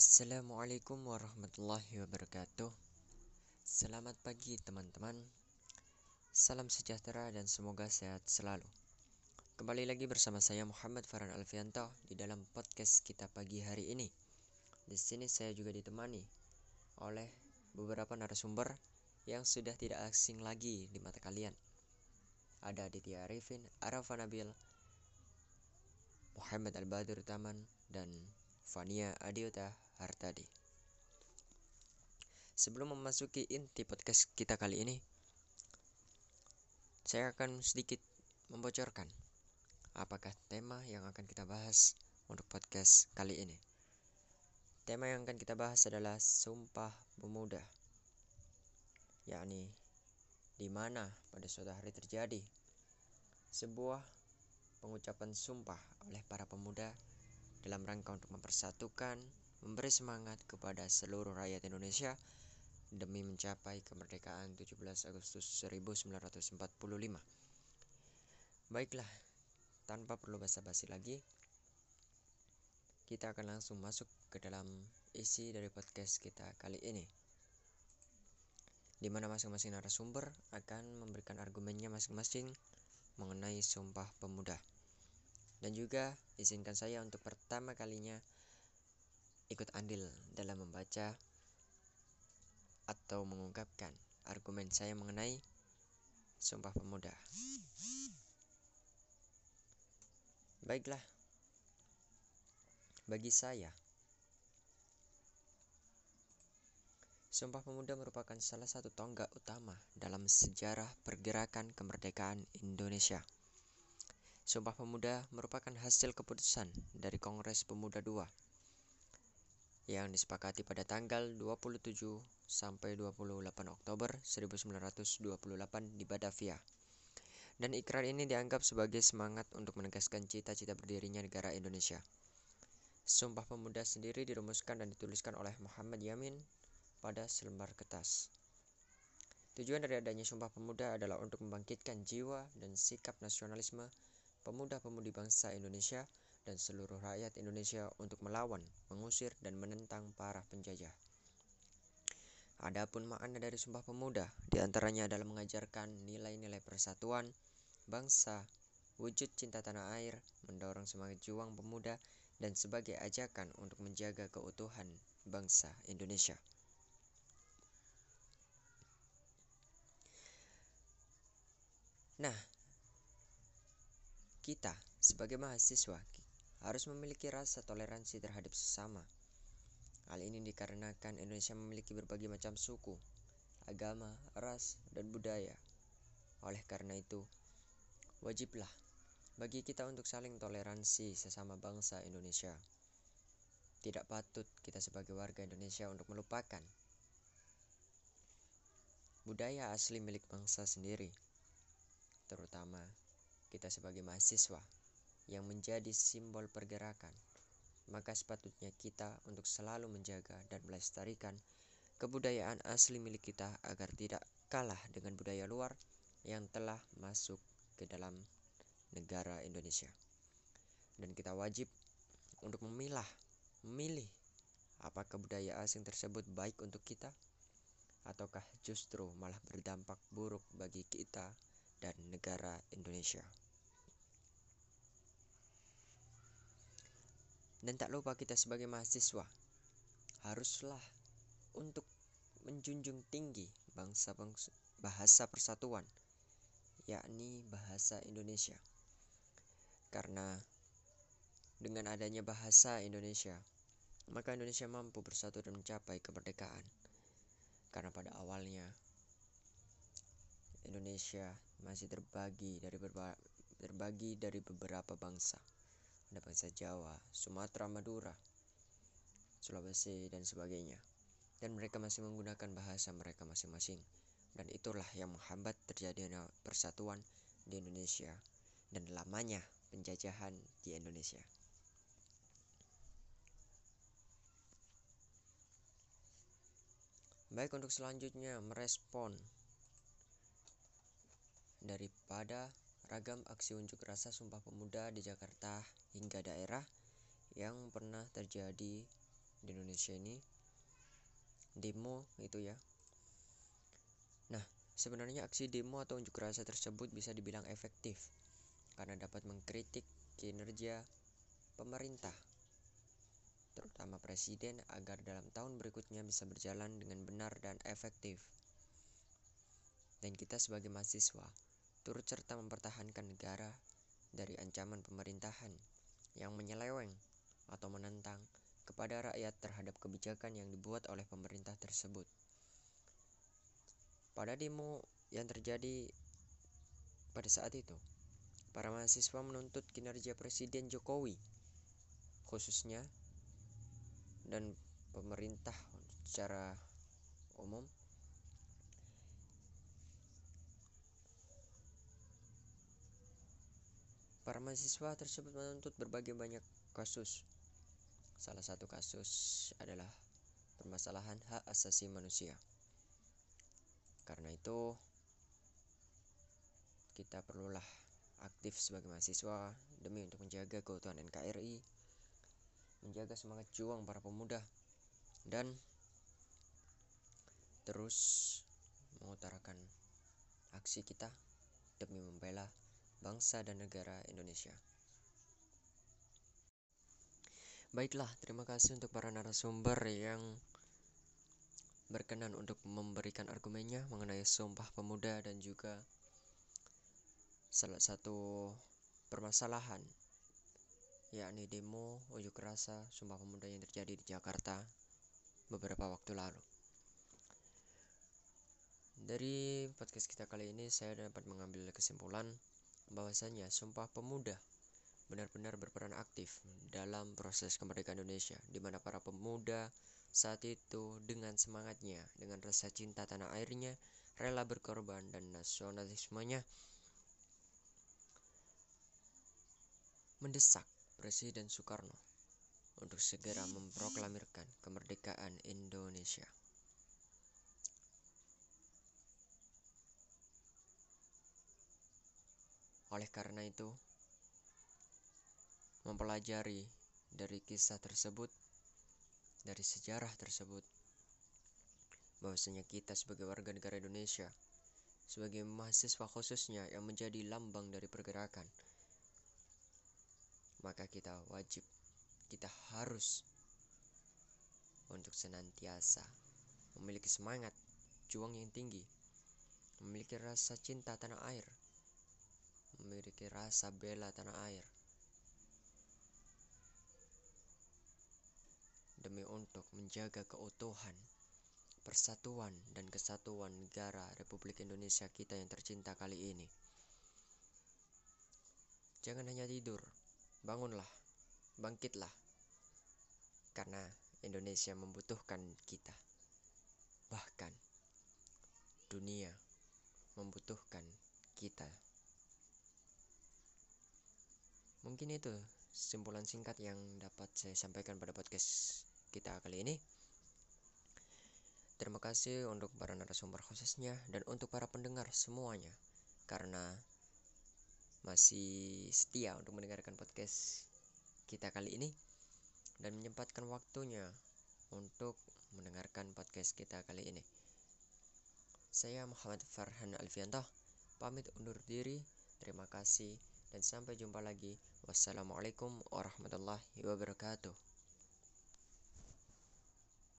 Assalamualaikum warahmatullahi wabarakatuh. Selamat pagi, teman-teman. Salam sejahtera dan semoga sehat selalu. Kembali lagi bersama saya Muhammad Farhan Alfianto di dalam podcast kita pagi hari ini. Di sini saya juga ditemani oleh beberapa narasumber yang sudah tidak asing lagi di mata kalian. Ada Aditya Arifin, Arafa Nabil, Muhammad Al-Badur Taman, dan Fania Adiota Hartadi. Sebelum memasuki inti podcast kita kali ini, saya akan sedikit membocorkan apakah tema yang akan kita bahas untuk podcast kali ini. Tema yang akan kita bahas adalah Sumpah Pemuda, yakni di mana pada suatu hari terjadi sebuah pengucapan sumpah oleh para pemuda dalam rangka untuk mempersatukan memberi semangat kepada seluruh rakyat Indonesia demi mencapai kemerdekaan 17 Agustus 1945. Baiklah, tanpa perlu basa-basi lagi, kita akan langsung masuk ke dalam isi dari podcast kita kali ini. Di mana masing-masing narasumber akan memberikan argumennya masing-masing mengenai Sumpah Pemuda. Dan juga izinkan saya untuk pertama kalinya ikut andil dalam membaca atau mengungkapkan argumen saya mengenai Sumpah Pemuda. Baiklah, bagi saya, Sumpah Pemuda merupakan salah satu tonggak utama dalam sejarah pergerakan kemerdekaan Indonesia. Sumpah Pemuda merupakan hasil keputusan dari Kongres Pemuda II yang disepakati pada tanggal 27 sampai 28 Oktober 1928 di Batavia. Dan ikrar ini dianggap sebagai semangat untuk menegaskan cita-cita berdirinya negara Indonesia. Sumpah Pemuda sendiri dirumuskan dan dituliskan oleh Muhammad Yamin pada selembar kertas. Tujuan dari adanya Sumpah Pemuda adalah untuk membangkitkan jiwa dan sikap nasionalisme pemuda-pemudi bangsa Indonesia dan seluruh rakyat Indonesia untuk melawan, mengusir, dan menentang para penjajah. Adapun makna dari Sumpah Pemuda di antaranya adalah mengajarkan nilai-nilai persatuan, bangsa, wujud cinta tanah air, mendorong semangat juang pemuda, dan sebagai ajakan untuk menjaga keutuhan bangsa Indonesia. Nah, kita sebagai mahasiswa harus memiliki rasa toleransi terhadap sesama. Hal ini dikarenakan Indonesia memiliki berbagai macam suku, agama, ras, dan budaya. Oleh karena itu, wajiblah bagi kita untuk saling toleransi sesama bangsa Indonesia. Tidak patut kita sebagai warga Indonesia untuk melupakan budaya asli milik bangsa sendiri, terutama kita sebagai mahasiswa yang menjadi simbol pergerakan, maka sepatutnya kita untuk selalu menjaga dan melestarikan kebudayaan asli milik kita agar tidak kalah dengan budaya luar yang telah masuk ke dalam negara Indonesia. Dan kita wajib untuk memilah, memilih apakah budaya asing tersebut baik untuk kita ataukah justru malah berdampak buruk bagi kita dan negara Indonesia. Dan tak lupa kita sebagai mahasiswa haruslah untuk menjunjung tinggi bangsa bangsa bahasa persatuan yakni bahasa Indonesia. Karena dengan adanya bahasa Indonesia, maka Indonesia mampu bersatu dan mencapai kemerdekaan. Karena pada awalnya Indonesia masih terbagi dari terbagi dari beberapa bangsa ada bangsa Jawa, Sumatera, Madura, Sulawesi, dan sebagainya. Dan mereka masih menggunakan bahasa mereka masing-masing. Dan itulah yang menghambat terjadinya persatuan di Indonesia dan lamanya penjajahan di Indonesia. Baik untuk selanjutnya merespon daripada ragam aksi unjuk rasa Sumpah Pemuda di Jakarta hingga daerah yang pernah terjadi di Indonesia ini. Demo itu ya. Nah sebenarnya aksi demo atau unjuk rasa tersebut bisa dibilang efektif karena dapat mengkritik kinerja pemerintah terutama presiden agar dalam tahun berikutnya bisa berjalan dengan benar dan efektif. Dan kita sebagai mahasiswa turut serta mempertahankan negara dari ancaman pemerintahan yang menyeleweng atau menentang kepada rakyat terhadap kebijakan yang dibuat oleh pemerintah tersebut. Pada demo yang terjadi pada saat itu, para mahasiswa menuntut kinerja Presiden Jokowi, khususnya dan pemerintah secara umum Para mahasiswa tersebut menuntut berbagai banyak kasus. Salah satu kasus adalah permasalahan hak asasi manusia. Karena itu, kita perlulah aktif sebagai mahasiswa demi untuk menjaga keutuhan NKRI, menjaga semangat juang para pemuda, dan terus mengutarakan aksi kita demi membela bangsa dan negara Indonesia. Baiklah, terima kasih untuk para narasumber yang berkenan untuk memberikan argumennya mengenai Sumpah Pemuda dan juga salah satu permasalahan yakni demo unjuk rasa Sumpah Pemuda yang terjadi di Jakarta beberapa waktu lalu. Dari podcast kita kali ini saya dapat mengambil kesimpulan bahwasanya Sumpah Pemuda benar-benar berperan aktif dalam proses kemerdekaan Indonesia di mana para pemuda saat itu dengan semangatnya, dengan rasa cinta tanah airnya, rela berkorban dan nasionalismenya mendesak Presiden Soekarno untuk segera memproklamirkan kemerdekaan Indonesia. Oleh karena itu, mempelajari dari kisah tersebut, dari sejarah tersebut, bahwasanya kita sebagai warga negara Indonesia, sebagai mahasiswa khususnya yang menjadi lambang dari pergerakan, maka kita wajib, kita harus untuk senantiasa memiliki semangat juang yang tinggi, memiliki rasa cinta tanah air, memiliki rasa bela tanah air demi untuk menjaga keutuhan, persatuan dan kesatuan negara Republik Indonesia kita yang tercinta kali ini. Jangan hanya tidur, bangunlah, bangkitlah. Karena Indonesia membutuhkan kita. Bahkan dunia membutuhkan kita. Mungkin itu simpulan singkat yang dapat saya sampaikan pada podcast kita kali ini. Terima kasih untuk para narasumber khususnya dan untuk para pendengar semuanya karena masih setia untuk mendengarkan podcast kita kali ini dan menyempatkan waktunya untuk mendengarkan podcast kita kali ini. Saya Muhammad Farhan Alfianto pamit undur diri. Terima kasih dan sampai jumpa lagi. Wassalamualaikum warahmatullahi wabarakatuh.